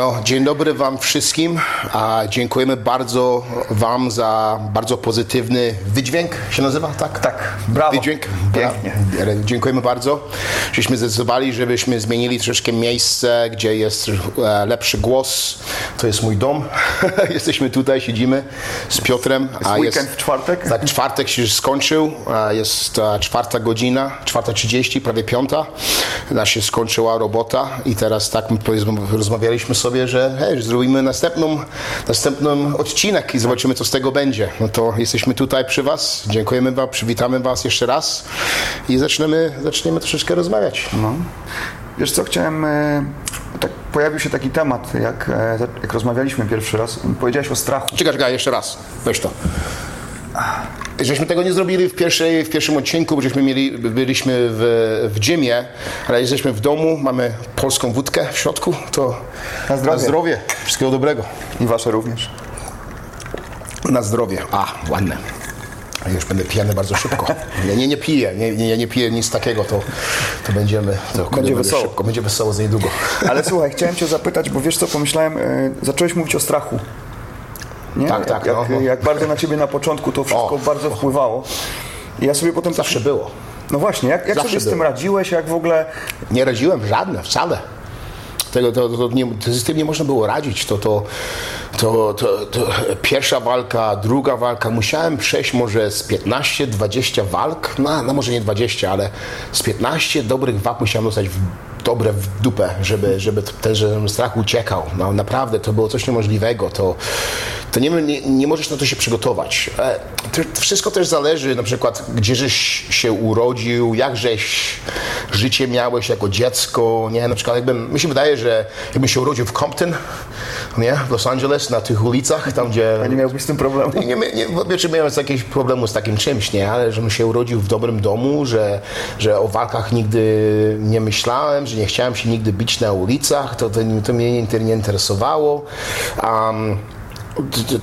No, dzień dobry Wam wszystkim. A dziękujemy bardzo Wam za bardzo pozytywny wydźwięk, się nazywa, tak? Tak, brawo. Wydźwięk. Pięknie. Bra- Dziękujemy bardzo, żeśmy zdecydowali, żebyśmy zmienili troszeczkę miejsce, gdzie jest e, lepszy głos. To jest mój dom. Jesteśmy tutaj, siedzimy z Piotrem. Jest weekend w czwartek? Tak, czwartek się już skończył. Jest e, czwarta godzina, czwarta trzydzieści, prawie piąta. Nasza się skończyła robota i teraz tak my rozmawialiśmy sobie, że hej, zrobimy następną, następny odcinek i zobaczymy, co z tego będzie. No to jesteśmy tutaj przy Was. Dziękujemy Wam, przywitamy Was jeszcze raz i zaczniemy, zaczniemy troszeczkę rozmawiać. No. Wiesz co, chciałem... e, Tak, pojawił się taki temat, jak, e, jak rozmawialiśmy pierwszy raz. Powiedziałeś o strachu. Czekaj, czekaj, jeszcze raz. Weź to. Żeśmy tego nie zrobili w, pierwszej, w pierwszym odcinku, bo żeśmy mieli, byliśmy w, w gymie, ale jesteśmy w domu, mamy polską wódkę w środku, to Na zdrowie. Na zdrowie. Wszystkiego dobrego. I wasze również. Na zdrowie. A, ładne. Ja już będę pijany bardzo szybko. Ja nie, nie piję, nie, nie, ja nie piję nic takiego, to, to będziemy... To Będzie wesoło. Szybko, będzie wesoło za niedługo. Ale słuchaj, chciałem cię zapytać, bo wiesz co, pomyślałem, e, zacząłeś mówić o strachu. Nie? Tak, tak, Jak, no, no. jak bardzo na ciebie na początku to wszystko O, bardzo wpływało. I ja sobie potem... Zawsze było. No właśnie, jak, jak sobie z tym było. radziłeś, jak w ogóle... Nie radziłem żadne, wcale. Tego, to, to, nie, z tym nie można było radzić. To, to, to, to, to pierwsza walka, druga walka. Musiałem przejść może z 15-20 walk, no, no może nie 20, ale z 15 dobrych walk musiałem dostać w, dobre w dupę, żeby, żeby ten strach uciekał. No, naprawdę, to było coś niemożliwego. To, to nie, nie, nie możesz na to się przygotować. E, To, wszystko też zależy, na przykład, gdzieżeś się urodził, jakżeś życie miałeś jako dziecko, nie? Na przykład jakbym, mi się wydaje, że jakbym się urodził w Compton, nie? W Los Angeles, na tych ulicach, tam gdzie... Nie miałbyś z tym problemu. Nie, nie, nie, pierwsze miałem jakieś problemu z takim czymś, nie? Ale żebym się urodził w dobrym domu, że, że o walkach nigdy nie myślałem, że nie chciałem się nigdy bić na ulicach, to, to, to mnie nie, nie interesowało. Um,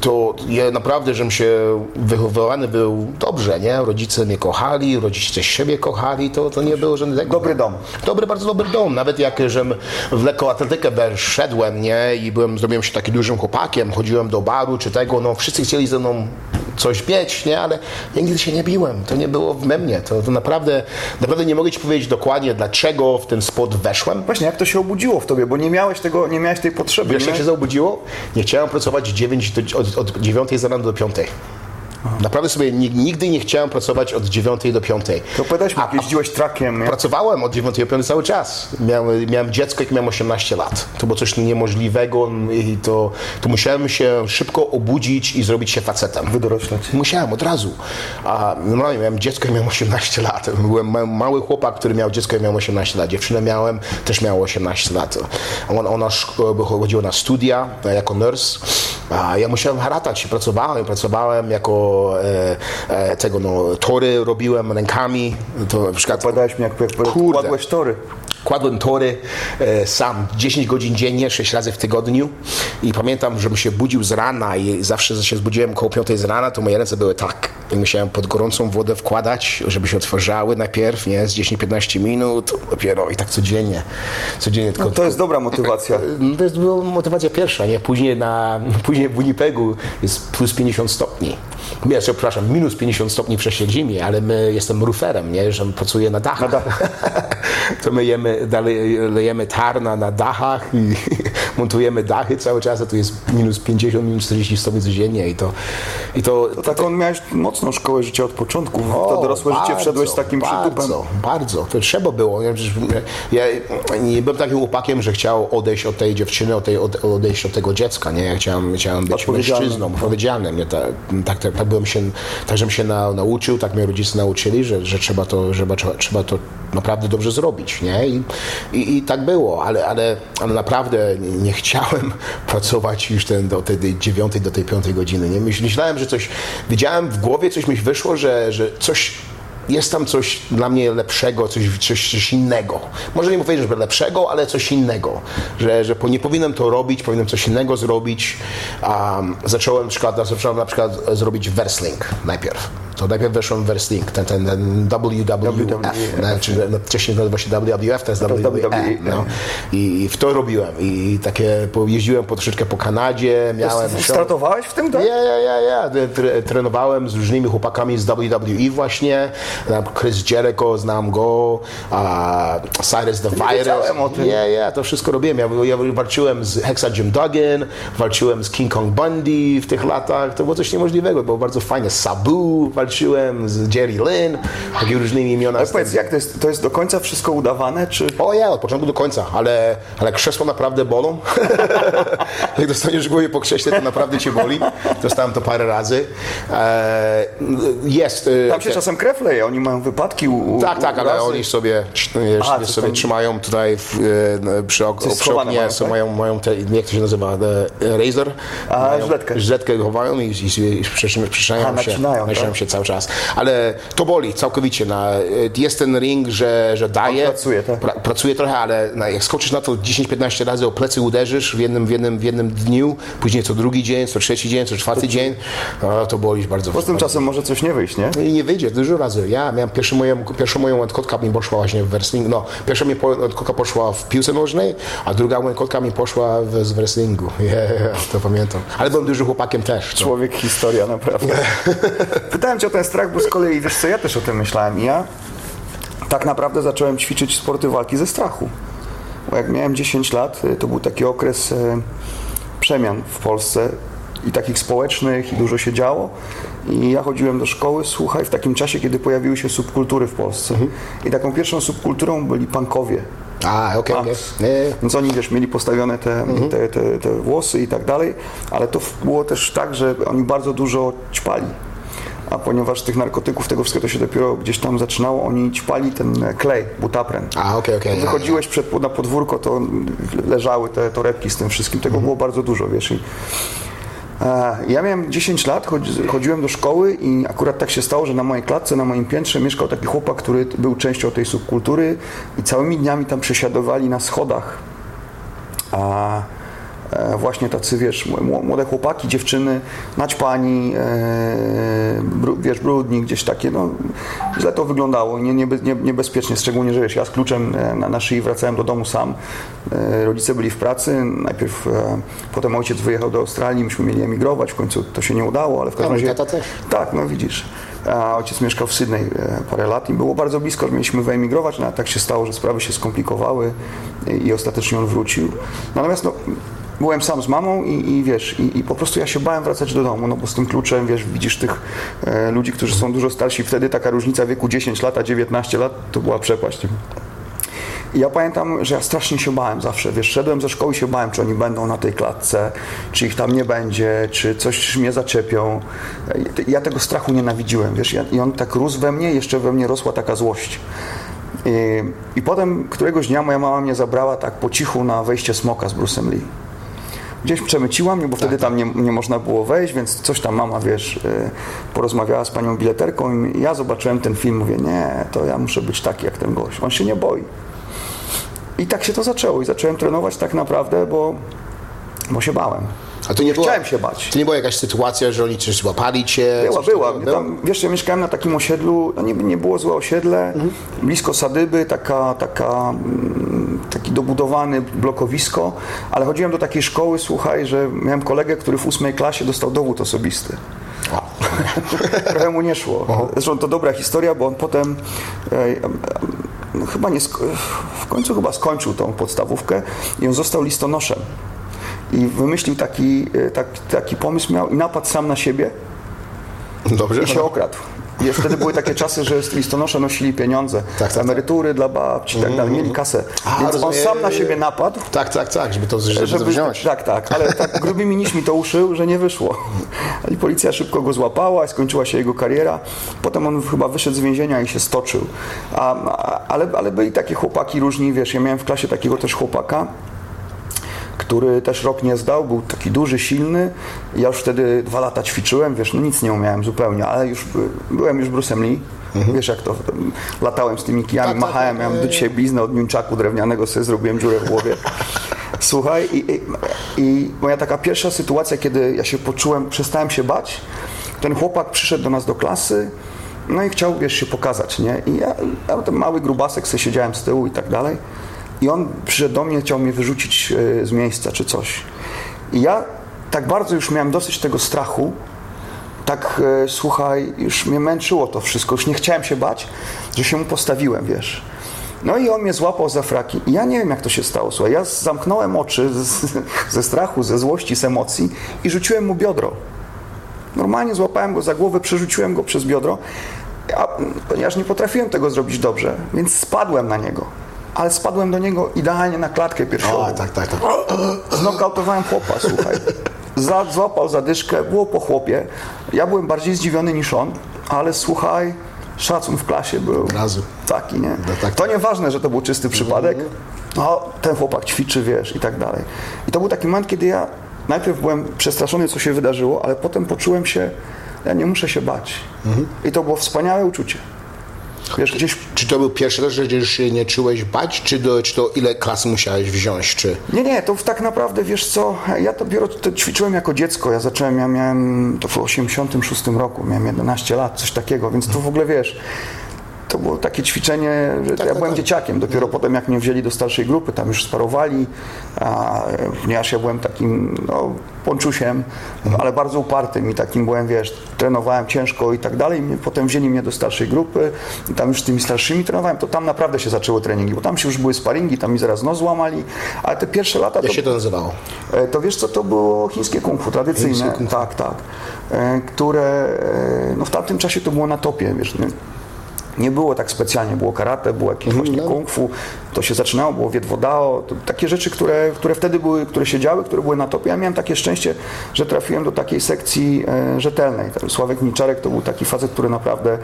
to, ja naprawdę, żebym się wychowywany był dobrze, nie? Rodzice mnie kochali, rodzice siebie kochali, to, to nie było żadnego... Dobry dom. Dobry, bardzo dobry dom. Nawet jak żem w lekkoatletykę szedłem, nie? I byłem, zrobiłem się takim dużym chłopakiem, chodziłem do baru czy tego, no wszyscy chcieli ze mną coś mieć, nie? Ale ja nigdy się nie biłem. To nie było we mnie. To, to naprawdę, naprawdę nie mogę ci powiedzieć dokładnie, dlaczego w ten sport weszłem. Właśnie, jak to się obudziło w tobie, bo nie miałeś tego, nie miałeś tej potrzeby. Wiesz, jak się zaobudziło? Nie chciałem pracować 9 do, od, od 9 z rana do 5. Naprawdę sobie ni- nigdy nie chciałem pracować od 9 do 5. To opowiadałeś mi, jak jeździłeś trakiem, nie? Pracowałem od 9 do 5 cały czas. Miałem, miałem dziecko, jak miałem 18 lat. To było coś niemożliwego i to, to musiałem się szybko obudzić i zrobić się facetem. Wydorośleć. Musiałem od razu. A normalnie miałem dziecko, jak miałem 18 lat. Byłem ma- mały chłopak, który miał dziecko, jak miałem 18 lat. Dziewczynę miałem, też miała 18 lat. Ona, ona chodziła na studia jako nurse. A ja musiałem haratać. Pracowałem, pracowałem jako e, e, tego, no, tory robiłem rękami. To na przykład mi, jak, jak Kurde. kładłeś tory. Kładłem tory e, sam 10 godzin dziennie, 6 razy w tygodniu i pamiętam, żebym się budził z rana i zawsze się zbudziłem koło 5 z rana, to moje ręce były tak i musiałem pod gorącą wodę wkładać, żeby się otworzały najpierw, nie, z 10-15 minut, dopiero i tak codziennie. codziennie tylko, To jest dobra motywacja. no to jest była motywacja pierwsza, nie? Później, na, później w Winnipegu jest plus 50 stopni. Ja, przepraszam, minus 50 stopni w zimie, ale my jestem ruferem, nie? Że pracuję na dachach. to my jemy, dalej, lejemy tar na, na dachach i montujemy dachy cały czas, a tu jest minus 50, minus 40 stopni codziennie i to... I to, To taką miałeś mocną szkołę życia od początku. W to dorosłe życie wszedłeś z takim przytupem. Bardzo, bardzo. To trzeba było. Ja, ja nie byłem takim chłopakiem, że chciał odejść od tej dziewczyny, od tej, od, odejść od tego dziecka. Nie? Ja chciałem, chciałem być mężczyzną, odpowiedzialnym. Ja tak, tak, tak, tak, byłem się, tak, żebym się na, nauczył, tak mnie rodzice nauczyli, że, że trzeba, to, trzeba, trzeba to naprawdę dobrze zrobić. Nie? I, i, i tak było, ale, ale, ale naprawdę nie, chciałem pracować już ten, do tej dziewiątej, do tej piątej godziny. Nie? Myśl- Myślałem, że coś, wiedziałem w głowie, coś mi wyszło, że, że coś jest tam coś dla mnie lepszego, coś, coś, coś innego. Może nie mówię, że lepszego, ale coś innego. Że, że nie powinienem to robić, powinienem coś innego zrobić. Um, zacząłem, na przykład, zacząłem na przykład zrobić wrestling najpierw. To najpierw weszłem w wrestling, ten, ten, ten WWF, WWF. znaczy, no, wcześniej nazywał się WWF, teraz teraz WWE. WWE, No. I, I w to robiłem. I takie, jeździłem po troszeczkę po Kanadzie, miałem... Startowałeś w tym, tak? ja, ja, ja, ja. Tre- Trenowałem z różnymi chłopakami z WWE właśnie. Znam Chris Jericho, znam go, Cyrus the Virus. Ja, ja, to wszystko robiłem. Ja, ja walczyłem z Hexa Jim Duggan, walczyłem z King Kong Bundy w tych latach. To było coś niemożliwego, było bardzo fajnie. Sabu walczyłem z Jerry Lynn, takimi różnymi imionami. Ale powiedz, jak to jest, to jest do końca wszystko udawane, czy... O ja, od początku do końca, ale, ale krzesło naprawdę bolą. Jak dostaniesz głowie po krześle, to naprawdę cię boli. Dostałem to parę razy. E, jest. e, Tam się czasem krew leje, oni mają wypadki u, u tak, tak, ale oni sobie, wiesz, Aha, sobie tam- trzymają tutaj w, e, przy, ok, przy oknie, mają, tak? mają, mają te, jak to się nazywa, e, razor. A, mają, żyletkę. Żyletkę chowają i, i, i się, tak? się cały czas. Ale to boli całkowicie. Na, e, jest ten ring, że, że daje. On pracuje, tak? Pra, pracuje trochę, ale na, jak skoczysz na to 10-15 razy o plecy uderzysz w jednym, w, jednym, w jednym dniu, później co drugi dzień, co trzeci dzień, co czwarty dzień, no, to boli bardzo. Z tym czasem może coś nie wyjść, nie? I nie wyjdzie, dużo razy. Ja miałem pierwszą moją, pierwszą moją łędkotka mi poszła właśnie w wrestling. No, pierwsza mi łędkotka poszła w piłce nożnej, a druga łędkotka mi poszła w, z wrestlingu. Yeah, to pamiętam. Ale byłem dużym chłopakiem też. To. Człowiek historia, naprawdę. Pytałem cię o ten strach, bo z kolei, wiesz co, ja też o tym myślałem. Ja tak naprawdę zacząłem ćwiczyć sporty walki ze strachu. Bo jak miałem 10 lat, y, to był taki okres e, przemian w Polsce i takich społecznych, i dużo się działo. I ja chodziłem do szkoły, słuchaj, w takim czasie, kiedy pojawiły się subkultury w Polsce. I taką pierwszą subkulturą byli punkowie. A, okej, okej. Nie, nie. Więc oni, wiesz, mieli postawione te, te, te, te włosy i tak dalej, ale to było też tak, że oni bardzo dużo ćpali. A ponieważ tych narkotyków, tego wszystkiego to się dopiero gdzieś tam zaczynało, oni ćpali ten e, klej, butapren. A, okej, okej. Wychodziłeś przed, na podwórko, to leżały te torebki z tym wszystkim. Tego było bardzo dużo, wiesz. I, e, ja miałem 10 lat, chodzi- chodziłem do szkoły i akurat tak się stało, że na mojej klatce, na moim piętrze mieszkał taki chłopak, który był częścią tej subkultury i całymi dniami tam przesiadowali na schodach. A e, właśnie tacy, wiesz, mł- młode chłopaki, dziewczyny, naćpani, e, wiesz, brudni, gdzieś takie, no, źle to wyglądało, nie, niebe, nie, niebezpiecznie, szczególnie, że wiesz, ja z kluczem e, na, na szyi wracałem do domu sam, e, rodzice byli w pracy, najpierw, e, potem ojciec wyjechał do Australii, myśmy mieli emigrować, w końcu to się nie udało, ale w każdym razie... Tak, no widzisz. Ojciec mieszkał w Sydney e, parę lat i było bardzo blisko, mieliśmy wyemigrować, no ale tak się stało, że sprawy się skomplikowały i ostatecznie on wrócił. Natomiast no, byłem sam z mamą i, i wiesz, i, i po prostu ja się bałem wracać do domu, no bo z tym kluczem, wiesz, widzisz tych e, ludzi, którzy są dużo starsi, wtedy taka różnica wieku 10 lat, a 19 lat to była przepaść. I ja pamiętam, że ja strasznie się bałem zawsze, wiesz, szedłem ze szkoły i się bałem, czy oni będą na tej klatce, czy ich tam nie będzie, czy coś mnie zaczepią. Ja tego strachu nienawidziłem, wiesz, i on tak rósł we mnie, jeszcze we mnie rosła taka złość. I, I potem któregoś dnia moja mama mnie zabrała tak po cichu na wejście smoka z Bruce'em Lee. Gdzieś przemyciła mnie, bo wtedy tam nie, nie można było wejść, więc coś tam mama, wiesz, y, porozmawiała z panią bileterką i ja zobaczyłem ten film, mówię, nie, to ja muszę być taki jak ten gość, on się nie boi. I tak się to zaczęło i zacząłem trenować tak naprawdę, bo, bo się bałem. A to nie była, Chciałem się bać. To nie była jakaś sytuacja, że oni coś złapali cię? Była, była. takiego? Tam, wiesz, ja mieszkałem na takim osiedlu, no nie, nie było złe osiedle, blisko Sadyby, taka, taka, taki dobudowany blokowisko, ale chodziłem do takiej szkoły, słuchaj, że miałem kolegę, który w ósmej klasie dostał dowód osobisty. Trochę mu nie szło. Zresztą to dobra historia, bo on potem no, chyba nie, w końcu chyba skończył tą podstawówkę i on został listonoszem. I wymyślił taki, tak, taki pomysł miał i napadł sam na siebie Dobrze. i się okradł. Wiesz, wtedy były takie czasy, że listonosze nosili pieniądze, Tak, tak, emerytury dla babci i tak dalej, mieli kasę. A, Więc on rozumiem. sam na siebie napadł, Tak, tak, tak, żeby to, żeby to wziąć. tak, tak, ale tak grubymi nićmi to uszył, że nie wyszło. I policja szybko go złapała i skończyła się jego kariera. Potem on chyba wyszedł z więzienia i się stoczył. A, a, ale, ale byli takie chłopaki różni, wiesz, ja miałem w klasie takiego też chłopaka, który też rok nie zdał, był taki duży, silny. Ja już wtedy dwa lata ćwiczyłem, wiesz, no nic nie umiałem zupełnie, ale już by- byłem już Bruce'em Lee. Wiesz jak to, latałem z tymi kijami, Tak, tak, machałem, tak, miałem do dzisiaj bliznę od niunczaku drewnianego, sobie zrobiłem dziurę w głowie. Słuchaj, i, i, i moja taka pierwsza sytuacja, kiedy ja się poczułem, przestałem się bać, ten chłopak przyszedł do nas do klasy, no i chciał, wiesz, się pokazać, nie? I ja, ja ten mały grubasek, sobie siedziałem z tyłu i tak dalej. I on przyszedł do mnie, chciał mnie wyrzucić e, z miejsca czy coś. I ja tak bardzo już miałem dosyć tego strachu, tak, e, słuchaj, już mnie męczyło to wszystko, już nie chciałem się bać, że się mu postawiłem, wiesz. No i on mnie złapał za fraki. I ja nie wiem, jak to się stało. Słuchaj, ja zamknąłem oczy z, ze strachu, ze złości, z emocji i rzuciłem mu biodro. Normalnie złapałem go za głowę, przerzuciłem go przez biodro, a, ponieważ nie potrafiłem tego zrobić dobrze, więc spadłem na niego. Ale spadłem do niego idealnie na klatkę piersiową. O, tak, tak, tak. Znokautowałem chłopa, słuchaj. Za, złapał zadyszkę, było po chłopie. Ja byłem bardziej zdziwiony niż on, ale słuchaj, szacun w klasie był razu. taki, nie? No tak. To nieważne, że to był czysty przypadek, no ten chłopak ćwiczy, wiesz, i tak dalej. I to był taki moment, kiedy ja najpierw byłem przestraszony, co się wydarzyło, ale potem poczułem się, ja nie muszę się bać. I to było wspaniałe uczucie. Wiesz, gdzieś Czy to był pierwszy raz, że już się nie czułeś bać, czy, do, czy to ile klas musiałeś wziąć, czy... Nie, nie, to tak naprawdę, wiesz co, ja dopiero to ćwiczyłem jako dziecko, ja zacząłem, ja miałem, to w 86 roku, miałem 11 lat, coś takiego, więc to w ogóle, wiesz, to było takie ćwiczenie, że ja tak, byłem tak. dzieciakiem, dopiero potem jak mnie wzięli do starszej grupy, tam już sparowali, a, ponieważ ja byłem takim, no, ponczusiem, ale bardzo upartym i takim byłem, wiesz, trenowałem ciężko i tak dalej, potem wzięli mnie do starszej grupy i tam już z tymi starszymi trenowałem, to tam naprawdę się zaczęły treningi, bo tam się już były sparingi, tam mi zaraz nos złamali, ale te pierwsze lata Jak to się to nazywało? E, To wiesz co, to było chińskie kung fu, tradycyjne, kung fu. tak, tak, e, które e, no w tamtym czasie to było na topie, wiesz, nie, nie było tak specjalnie, było karate, było jakieś właśnie no. kung fu, to się zaczynało, było Vietwodao, to takie rzeczy, które, które wtedy były, które się działy, które były na topie. Ja miałem takie szczęście, że trafiłem do takiej sekcji e, rzetelnej. Sławek Niczarek to był taki facet, który naprawdę,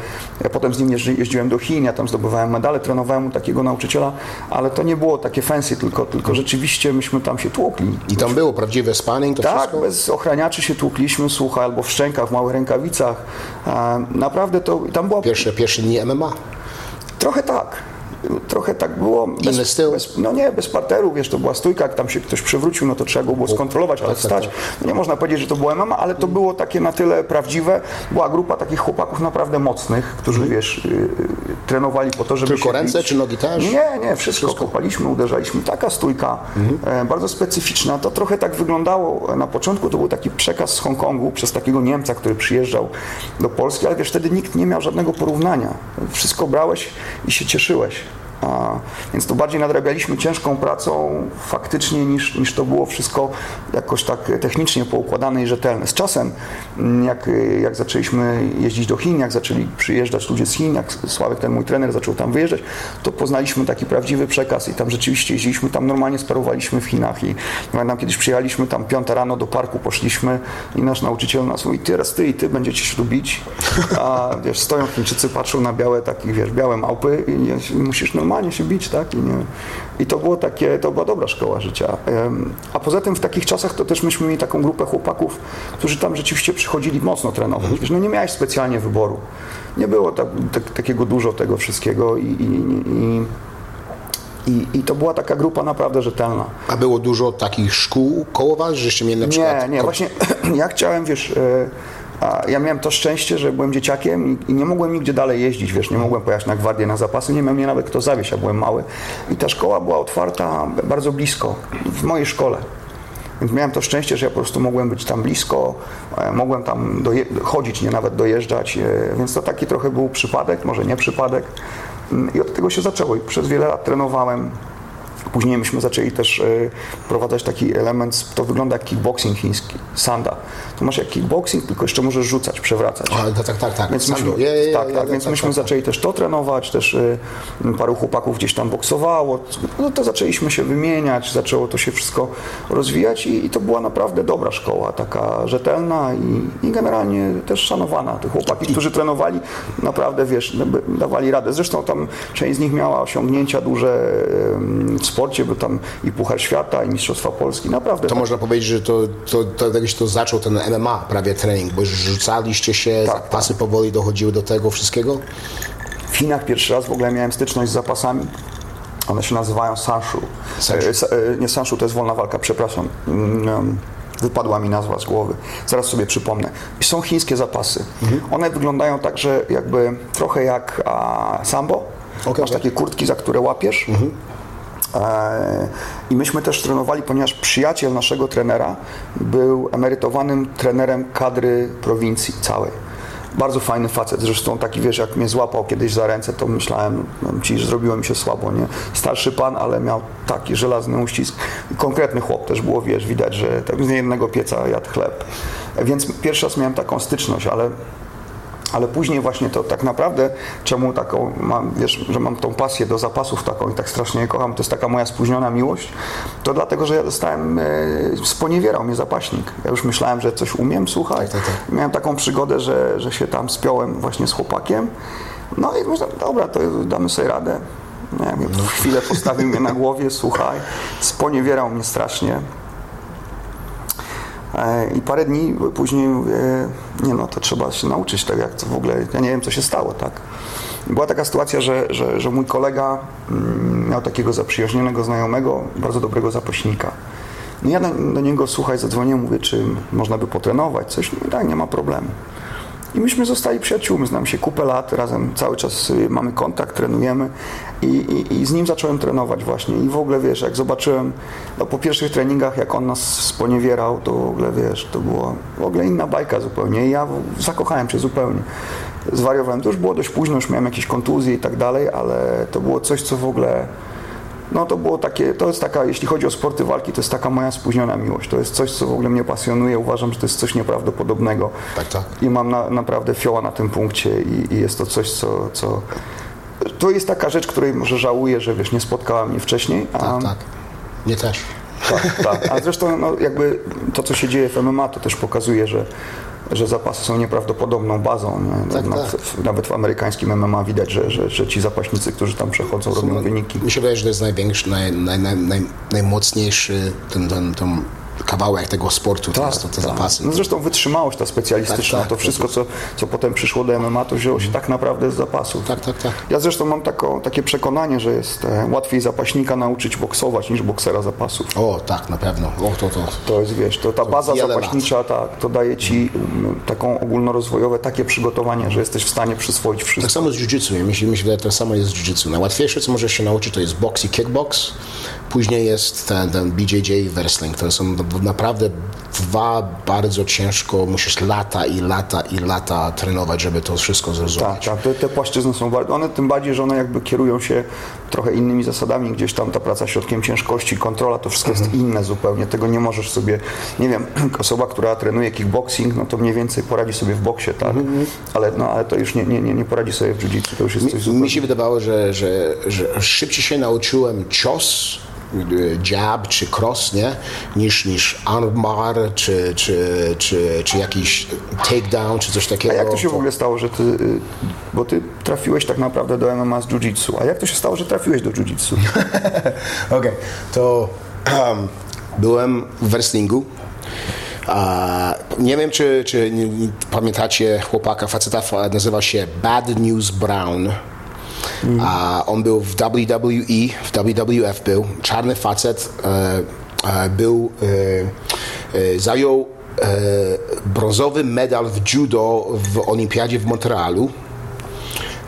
ja potem z nim jeździ, jeździłem do Chin, ja tam zdobywałem medale, trenowałem u takiego nauczyciela, ale to nie było takie fancy, tylko, tylko rzeczywiście myśmy tam się tłukli. I tam było prawdziwe spanning, to Tak, wszystko? bez ochraniaczy się tłukliśmy, słuchaj, albo w szczękach, w małych rękawicach. E, Naprawdę to, tam była Pierwsze, pierwsze dni MMA. Trochę tak. Trochę tak było. Bez? Bez, no nie, bez parteru, wiesz, to była stójka, jak tam się ktoś przewrócił, no to trzeba go było skontrolować, ale tak, tak, wstać. No nie można powiedzieć, że to było MMA, ale to było takie na tyle prawdziwe. Była grupa takich chłopaków naprawdę mocnych, którzy, wiesz, yy, yy, trenowali po to, żeby Mhm. Tylko się ręce bić. czy nogi też? Nie, nie, wszystko, kopaliśmy, uderzaliśmy. Taka stójka, Mhm. e, bardzo specyficzna. To trochę tak wyglądało na początku, to był taki przekaz z Hongkongu przez takiego Niemca, który przyjeżdżał do Polski, ale wiesz, wtedy nikt nie miał żadnego porównania. Wszystko brałeś i się cieszyłeś. A, więc to bardziej nadrabialiśmy ciężką pracą faktycznie niż, niż to było wszystko jakoś tak technicznie poukładane i rzetelne. Z czasem, mm, jak, jak zaczęliśmy jeździć do Chin, jak zaczęli przyjeżdżać ludzie z Chin, jak Sławek, ten mój trener, zaczął tam wyjeżdżać, to poznaliśmy taki prawdziwy przekaz i tam rzeczywiście jeździliśmy, tam normalnie sparowaliśmy w Chinach i pamiętam kiedyś przyjechaliśmy tam piąta rano do parku, poszliśmy i nasz nauczyciel nas mówi, teraz ty i ty będziecie się tu bić, a wiesz, stoją Chińczycy, patrzą na białe takie, wiesz, białe małpy i musisz normalnie się bić, tak? I, nie, I to było takie, to była dobra szkoła życia. A poza tym w takich czasach to też myśmy mieli taką grupę chłopaków, którzy tam rzeczywiście przychodzili mocno trenować. Wiesz, no nie miałeś specjalnie wyboru. Nie było tak, tak, takiego dużo tego wszystkiego i, i, i, i, i to była taka grupa naprawdę rzetelna. A było dużo takich szkół koło was, żeście mieli na przykład... Nie, nie, właśnie ja chciałem, wiesz, e, a ja miałem to szczęście, że byłem dzieciakiem i, i nie mogłem nigdzie dalej jeździć, wiesz, nie mogłem pojechać na gwardię, na zapasy, nie miał mnie nawet kto zawieźć, ja byłem mały. I ta szkoła była otwarta bardzo blisko, w mojej szkole. Więc miałem to szczęście, że ja po prostu mogłem być tam blisko, e, mogłem tam chodzić, nie nawet dojeżdżać, e, więc to taki trochę był przypadek, może nie przypadek. Mm, I od tego się zaczęło i przez wiele lat trenowałem. Później myśmy zaczęli też e, wprowadzać taki element, to wygląda jak kickboxing chiński, sanda. To masz jak kickboxing, tylko jeszcze możesz rzucać, przewracać. A, tak, tak, tak, tak. Więc myśmy, Je, je, je, tak, tak, więc tak, myśmy tak, tak. zaczęli też to trenować, też y, paru chłopaków gdzieś tam boksowało. No to zaczęliśmy się wymieniać, zaczęło to się wszystko rozwijać i, i to była naprawdę dobra szkoła, taka rzetelna i, i generalnie też szanowana. Te chłopaki, którzy trenowali, naprawdę wiesz, no, dawali radę. Zresztą tam część z nich miała osiągnięcia duże w sporcie, bo tam i Puchar Świata, i Mistrzostwa Polski, naprawdę. To tak. można powiedzieć, że to, to, to, to, to zaczął ten MMA prawie trening, bo już rzucaliście się, Tak, zapasy powoli dochodziły do tego wszystkiego? W Chinach pierwszy raz w ogóle miałem styczność z zapasami. One się nazywają Sanshu. Sanshu. E, sa- e, Nie Sanshu, to jest wolna walka, przepraszam. Mm, Wypadła mi nazwa z głowy. Zaraz sobie przypomnę. I są chińskie zapasy. One wyglądają tak, że jakby trochę jak a, sambo. Okej, Masz okej. takie kurtki, za które łapiesz. E, I myśmy też trenowali, ponieważ przyjaciel naszego trenera był emerytowanym trenerem kadry prowincji całej. Bardzo fajny facet, zresztą taki wiesz, jak mnie złapał kiedyś za ręce, to myślałem, ci, że zrobiło mi się słabo, nie? Starszy pan, ale miał taki żelazny uścisk. Konkretny chłop też było, wiesz, widać, że tak z jednego pieca jadł chleb. E, Więc pierwszy raz miałem taką styczność, ale ale później właśnie to tak naprawdę, czemu taką mam, wiesz, że mam tą pasję do zapasów taką i tak strasznie je kocham, to jest taka moja spóźniona miłość, to dlatego, że ja dostałem, e, sponiewierał mnie zapaśnik. Ja już myślałem, że coś umiem, słuchaj. tak, tak. Miałem taką przygodę, że, że się tam spiąłem właśnie z chłopakiem. No i myślałem, dobra, to damy sobie radę. No, ja wiem, chwilę postawił mnie na głowie, słuchaj, sponiewierał mnie strasznie. E, I parę dni później nie no, to trzeba się nauczyć tego, jak to w ogóle, ja nie wiem, co się stało, tak. Była taka sytuacja, że, że, że mój kolega mm, miał takiego zaprzyjaźnionego znajomego, bardzo dobrego zapaśnika. No ja do, niego, słuchaj, zadzwoniłem, mówię, czy można by potrenować coś. Tak, nie ma problemu. I myśmy zostali przyjaciółmi, znam się kupę lat, razem cały czas y, mamy kontakt, trenujemy i, i, i z nim zacząłem trenować właśnie i w ogóle wiesz, jak zobaczyłem no, po pierwszych treningach, jak on nas sponiewierał, to w ogóle wiesz, to była w ogóle inna bajka zupełnie i ja zakochałem się zupełnie. Zwariowałem, to już było dość późno, już miałem jakieś kontuzje i tak dalej, ale to było coś, co w ogóle no to było takie, to jest taka, jeśli chodzi o sporty walki, to jest taka moja spóźniona miłość. To jest coś, co w ogóle mnie pasjonuje. Uważam, że to jest coś nieprawdopodobnego. Tak, tak. I mam na, naprawdę fioła na tym punkcie i, i jest to coś, co, co... To jest taka rzecz, której może żałuję, że wiesz, nie spotkała mnie wcześniej. A, Tak, tak. Mnie też. Tak, tak. A zresztą no, jakby to, co się dzieje w MMA, to też pokazuje, że, że zapasy są nieprawdopodobną bazą. Nie? Tak, Nawet- tak. w- Nawet w amerykańskim MMA widać, że, że, że ci zapaśnicy, którzy tam przechodzą, robią wyniki. Mi się wydaje, że to jest największy, naj, naj, naj, naj, najmocniejszy ten, ten, ten kawałek tego sportu, to jest to te zapasy. No zresztą wytrzymałość ta specjalistyczna, Tak, tak, to wszystko, co, co potem przyszło do MMA, to wzięło się tak naprawdę z zapasów. Tak, tak, tak. Ja zresztą mam tako, takie przekonanie, że jest e, łatwiej zapaśnika nauczyć boksować niż boksera zapasów. O, tak, na pewno. O, to, to. To jest, wiesz, to ta baza wiele zapaśnicza, ta, to daje ci mm, taką ogólnorozwojowe takie przygotowanie, że jesteś w stanie przyswoić wszystko. Tak samo z jiu-jitsu. Ja myślę, mi się wydaje, to samo jest z jiu-jitsu. Najłatwiejsze, co możesz się nauczyć, to jest box i kickbox. Później jest ten, ten BJJ wrestling. To są naprawdę dwa bardzo ciężko, musisz lata i lata i lata trenować, żeby to wszystko Tak, zrozumieć. tak. Te, te płaszczyzny są bardzo. One tym bardziej, że one jakby kierują się trochę innymi zasadami. Gdzieś tam ta praca środkiem ciężkości, kontrola, to wszystko jest inne zupełnie. Tego nie możesz sobie, nie wiem, osoba, która trenuje kickboxing, no to mniej więcej poradzi sobie w boksie, tak? Ale, no, ale to już nie, nie, nie, nie poradzi sobie w jiu-jitsu, to już jest coś zupełnie. Mi się wydawało, że, że, że szybciej się nauczyłem cios, jab czy cross, nie? Niż, niż armbar, czy, czy, czy, czy jakiś takedown, czy coś takiego. A jak to się w ogóle stało, że ty, y, bo ty trafiłeś tak naprawdę do MMA z jiu-jitsu, a jak to się stało, że trafiłeś do jiu-jitsu? Okej, to um, byłem w wrestlingu. A, nie wiem, czy, czy pamiętacie chłopaka, faceta, fa- nazywa się Bad News Brown. A on był w WWE, w WWF był, czarny facet, e, e, był, e, e, zajął e, brązowy medal w judo w olimpiadzie w Montrealu.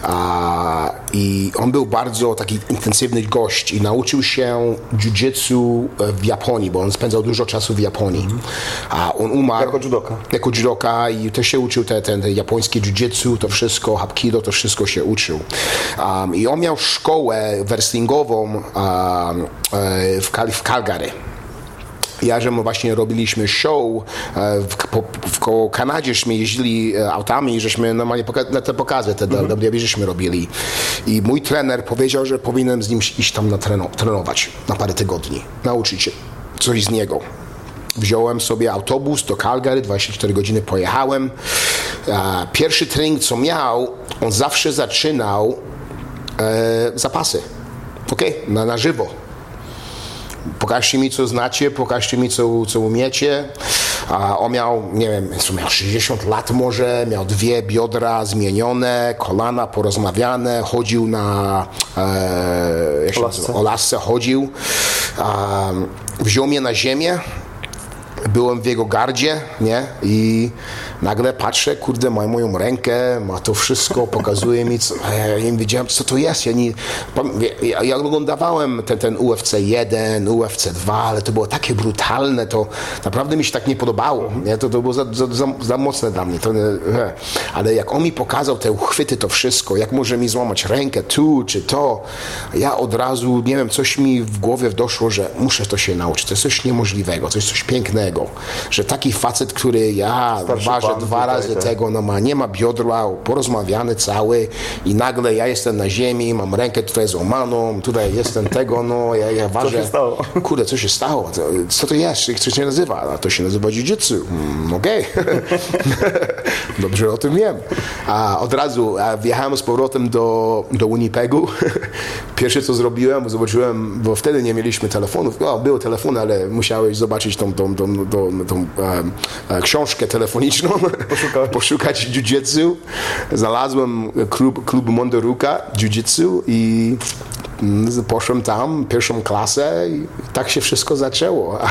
A, I on był bardzo taki intensywny gość i nauczył się jiu-jitsu e, w Japonii, bo on spędzał dużo czasu w Japonii. A on umarł. Jako judoka. Jako judoka i też się uczył te, te, te japońskie jiu-jitsu, to wszystko, hapkido, to wszystko się uczył. Um, I on miał szkołę wrestlingową um, e, w, Kal- w Calgary. Ja, że my właśnie robiliśmy show e, w, po, w koło Kanadzie, żeśmy jeździli e, autami i żeśmy normalnie poka- na te pokazy te mm WWE żeśmy robili. I mój trener powiedział, że powinienem z nim iść tam na treno, trenować na parę tygodni, nauczyć się coś z niego. Wziąłem sobie autobus do Calgary, 24 godziny pojechałem. E, Pierwszy trening, co miał, on zawsze zaczynał e, zapasy. Okej, na, na żywo. Pokażcie mi, co znacie, pokażcie mi, co, co umiecie. A on miał, nie wiem, co miał 60 lat może, miał dwie biodra zmienione, kolana porozmawiane, chodził na e, jak się Lasce. o lasce chodził. A, wziął mnie na ziemię, byłem w jego gardzie, nie? I nagle patrzę, kurde, ma moją rękę, ma to wszystko, pokazuje mi, co, ja nie wiedziałem, co to jest. Ja, nie, ja, ja oglądałem ten, ten UFC 1, UFC 2, ale to było takie brutalne, to naprawdę mi się tak nie podobało. Nie? To, to było za, za, za, za mocne dla mnie. To, ale jak on mi pokazał te uchwyty, to wszystko, jak może mi złamać rękę tu czy to, ja od razu, nie wiem, coś mi w głowie doszło, że muszę to się nauczyć. To jest coś niemożliwego, to jest coś pięknego, że taki facet, który ja Starszy dwa tutaj, razy tak. tego, no ma, nie ma biodra, porozmawiany cały i nagle ja jestem na ziemi, mam rękę tutaj złamaną, tutaj jestem tego, no ja, ja ważę. się stało? Kurde, co się stało? Co, co to jest? Jak to się nazywa? A to się nazywa jiu-jitsu. Mm, Okej. Dobrze o tym wiem. A od razu a wjechałem z powrotem do, do Winnipegu. Pierwsze co zrobiłem, zobaczyłem, bo wtedy nie mieliśmy telefonów. No, były telefony, ale musiałeś zobaczyć tą, tą, tą, tą, tą e, e, książkę telefoniczną. Poszukać. Poszukać jiu-jitsu. Znalazłem klub, klub Mondoruka jiu-jitsu i mm, poszłem tam, pierwszą klasę i tak się wszystko zaczęło.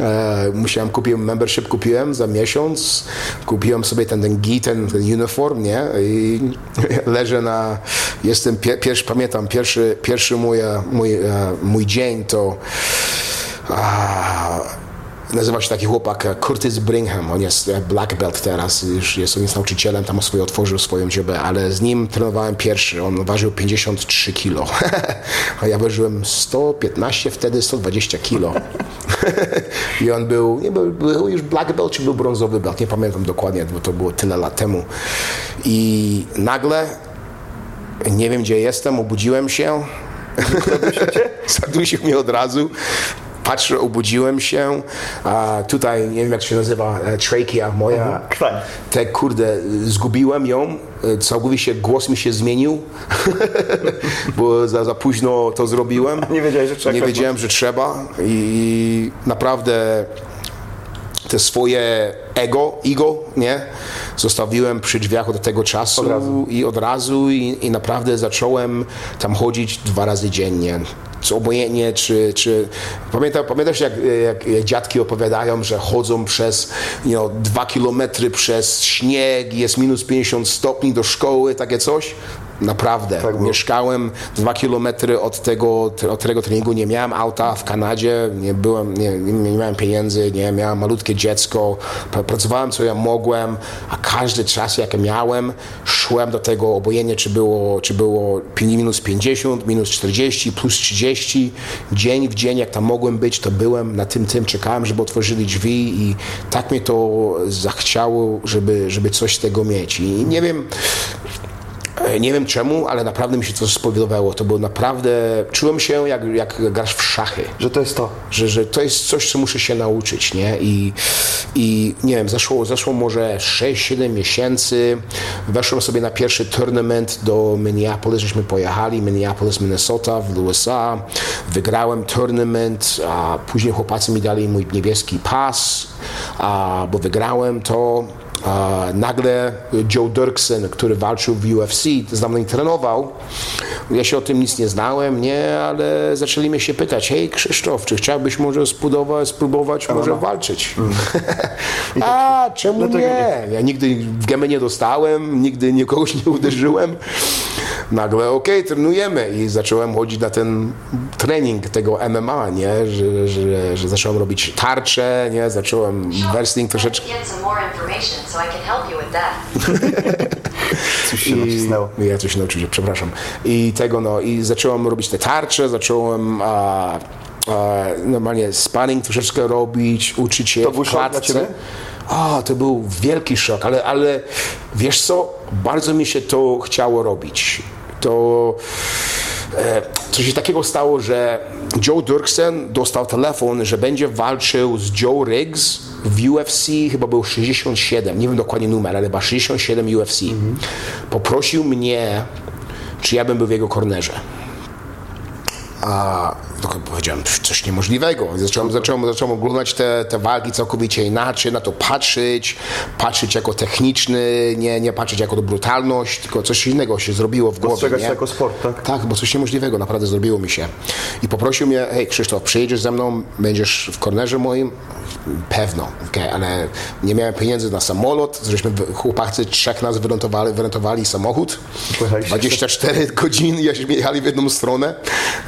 E, Musiałem, kupiłem membership, kupiłem za miesiąc, kupiłem sobie ten, ten gi, ten, ten uniform, nie? I leżę na, jestem, pier, pierwszy, pamiętam, pierwszy, pierwszy mój, e, mój, mój dzień to a, Nazywa się taki chłopak e, Curtis Bringham, on jest e, black belt teraz, już jest, on jest nauczycielem, tam swoje otworzył swoją dziobę, ale z nim trenowałem pierwszy, on ważył 53 kilo, a ja ważyłem 115 wtedy, 120 kilo. I on był, nie był, był już black belt, czy był brązowy belt, nie pamiętam dokładnie, bo to było tyle lat temu. I nagle, nie wiem gdzie jestem, obudziłem się, zadusił mnie od razu. Patrzę, obudziłem się. A tutaj, nie wiem jak się nazywa, e, trachea moja. Krwań. Te kurde, zgubiłem ją. E, Całkowicie głos mi się zmienił, bo za, za późno to zrobiłem. Nie wiedziałeś, że trzeba Nie wiedziałem, że trzeba i naprawdę te swoje ego, ego, nie? Zostawiłem przy drzwiach od tego czasu Od i od razu i, i naprawdę zacząłem tam chodzić dwa razy dziennie. Co obojętnie, czy, czy pamiętasz jak, jak, jak dziadki opowiadają, że chodzą przez you know, dwa kilometry przez śnieg, jest minus 50 stopni do szkoły, takie coś? Naprawdę. Tak. Mieszkałem dwa kilometry od tego, od tego treningu, nie miałem auta w Kanadzie, nie byłem, nie, nie, miałem pieniędzy, nie miałem malutkie dziecko, pra- pracowałem co ja mogłem, a każdy czas jak miałem, szłem do tego obojętnie czy było, czy było minus 50, minus 40, plus 30, dzień w dzień jak tam mogłem być, to byłem na tym, tym, czekałem, żeby otworzyli drzwi i tak mnie to zachciało, żeby, żeby coś z tego mieć. I nie wiem, Nie wiem czemu, ale naprawdę mi się to spowodowało. To było naprawdę. Czułem się jak, jak grasz w szachy. Że to jest to. Że, że to jest coś, co muszę się nauczyć, nie? I, i nie wiem, zeszło, zeszło może 6-7 miesięcy. Weszłem sobie na pierwszy tournament do Minneapolis, żeśmy pojechali, Minneapolis, Minnesota w USA. Wygrałem tournament, a później chłopacy mi dali mój niebieski pas, a, bo wygrałem to. A nagle Joe Dirksen, który walczył w UFC, z nami trenował. Ja się o tym nic nie znałem, nie, ale zaczęli mnie się pytać, hej Krzysztof, czy chciałbyś może spróbować, spróbować może walczyć? A, czemu nie? Ja nigdy w gębę nie dostałem, nigdy nikogoś nie uderzyłem. Nagle, okej, trenujemy i zacząłem chodzić na ten trening tego MMA, nie, że, że, że zacząłem robić tarcze, nie, zacząłem wrestling troszeczkę So I can help you with that. Coś się nacisnęło. I ja coś nauczyłem, przepraszam. I tego, no, i zacząłem robić te tarcze, zacząłem a, a, normalnie sparring troszeczkę robić, uczyć się To w był szok dla klatce. ciebie? A, to był wielki szok, ale, ale wiesz co, bardzo mi się to chciało robić. To e, coś się takiego stało, że Joe Dirksen dostał telefon, że będzie walczył z Joe Riggs w UFC, chyba był 67, nie wiem dokładnie numer, ale chyba 67 UFC. Poprosił mnie, czy ja bym był w jego kornerze. A no, powiedziałem, "Pff, coś niemożliwego. Zacząłem, zacząłem, zacząłem oglądać te, te walki całkowicie inaczej, na to patrzeć, patrzeć jako techniczny, nie, nie patrzeć jako brutalność, tylko coś innego się zrobiło w głowie. To jako sport, tak? Tak, bo coś niemożliwego naprawdę zrobiło mi się. I poprosił mnie, hej Krzysztof, przyjedziesz ze mną, będziesz w kornerze moim? Pewno, okej, ale nie miałem pieniędzy na samolot, żeśmy chłopacy trzech nas wyrentowali, wyrentowali samochód. Pojechaliście 24 godziny, jesteśmy jechali w jedną stronę.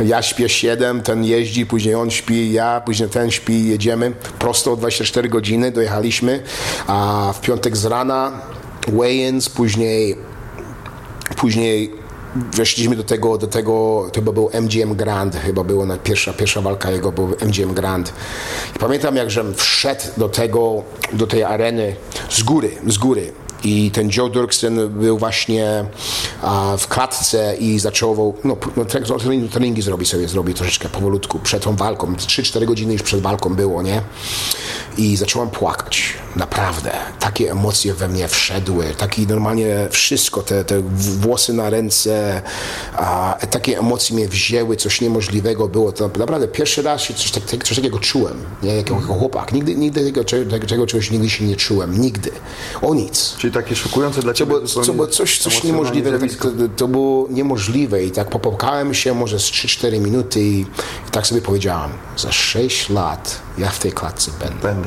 Ja śpię 7, ten jeździ, później on śpi, ja, później ten śpi, jedziemy. Prosto 24 godziny dojechaliśmy, a w piątek z rana weigh-ins, później później weszliśmy do tego, do tego, to chyba był MGM Grand, chyba była pierwsza, pierwsza walka jego, był MGM Grand. I pamiętam, jak żem wszedł do tego, do tej areny z góry, z góry. I ten Joe Dirksen był właśnie w klatce i zaczął, no, no treningi, treningi zrobi sobie, zrobi troszeczkę powolutku przed tą walką. 3-4 godziny już przed walką było, nie? I zacząłem płakać. Naprawdę. Takie emocje we mnie wszedły. Taki normalnie wszystko, te, te włosy na ręce, a, takie emocje mnie wzięły, coś niemożliwego było. To naprawdę pierwszy raz się coś, tak, coś takiego czułem, nie? Jako, jako chłopak. Nigdy, nigdy tego, tego, czegoś nigdy się nie czułem. Nigdy. O nic. Czyli takie szokujące dla To Ciebie zupełnie to było coś, coś niemożliwego. To, zjawisko. to, to było niemożliwe i tak popłakałem się może z 3-4 minuty i, i tak sobie powiedziałem, za 6 lat ja w tej klatce będę.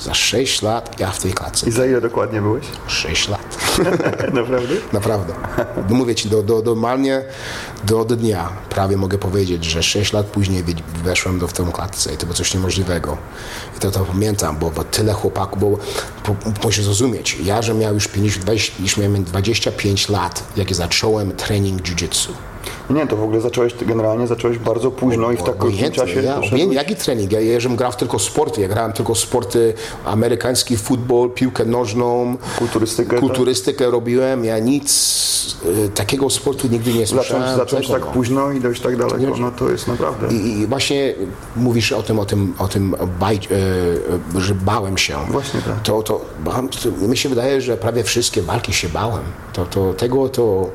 Za 6 lat ja w tej klatce. I za ile dokładnie byłeś? 6 lat. Naprawdę? Naprawdę. Mówię ci, do, do, normalnie do, do dnia prawie mogę powiedzieć, że 6 lat później weszłem do, w tę klatce i to było coś niemożliwego. I to, to pamiętam, bo, bo tyle chłopaków, bo, bo musisz zrozumieć, ja, że miał już 50, 20, już miałem 25 lat, jak zacząłem trening jiu-jitsu. Nie, to w ogóle zacząłeś, generalnie zacząłeś bardzo późno i w tak Obojętnie, czasie ja, obojętnie, jaki trening? Ja, ja żem grał tylko sporty, ja grałem tylko sporty, amerykański futbol, piłkę nożną, Kulturystykę, tak? kulturystykę robiłem, ja nic y, takiego sportu nigdy nie słyszałem. Zacząć, zacząć tak no. późno i dojść tak daleko, no to jest naprawdę... I, I właśnie mówisz o tym, o tym, o tym baj, e, e, że bałem się. Właśnie tak. To, to, bałem, to mi się wydaje, że prawie wszystkie walki się bałem. To, to, tego to,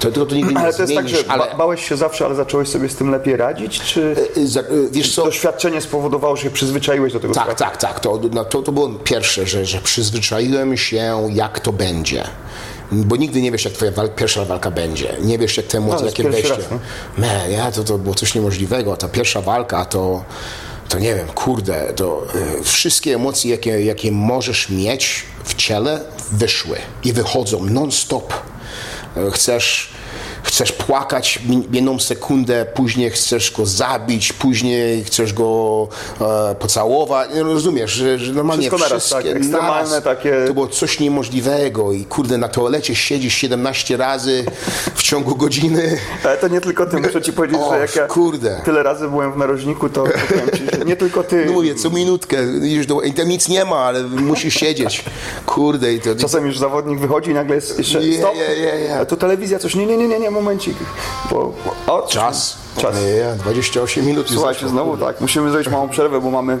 to, to, to nigdy nie Ale tak, zmienisz, że ba- bałeś się zawsze, ale zacząłeś sobie z tym lepiej radzić, czy Y, za- y, Wiesz co? doświadczenie spowodowało, że się przyzwyczaiłeś do tego Tak, tak, tak. To, no, to, to było pierwsze, że, że przyzwyczaiłem się, jak to będzie. Bo nigdy nie wiesz, jak twoja wal- pierwsza walka będzie. Nie wiesz, jak te emocje, No, jakie wejście. raz, Man, ja, to, to było coś niemożliwego. Ta pierwsza walka to, to nie wiem, kurde, to y, wszystkie emocje, jakie, jakie możesz mieć w ciele, wyszły i wychodzą non-stop. Y, Chcesz chcesz płakać jedną sekundę, później chcesz go zabić, później chcesz go e, pocałować. Nie, Rozumiesz, że, że normalnie Wszystko naraz, wszystkie tak, ekstremalne naraz. takie- To było coś niemożliwego i kurde, na toalecie siedzisz 17 razy w ciągu godziny. Ale to nie tylko ty, muszę ci powiedzieć, O, że jak ja kurde. tyle razy byłem w narożniku, to to powiem ci, że nie tylko ty. No mówię, co minutkę, idziesz do, i tam nic nie ma, ale musisz siedzieć. Kurde, i to, Czasem już zawodnik wychodzi i nagle jest jeszcze stop. nie, nie. A tu telewizja coś, nie, nie, nie, nie, nie momencik. Bo, o, czas. Czas. Nie, 28 minut. Słuchajcie, znowu tak, musimy zrobić małą przerwę, bo mamy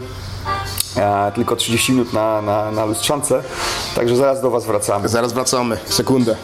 e, tylko 30 minut na, na, na lustrzance, także zaraz do Was wracamy. Zaraz wracamy. Sekundę.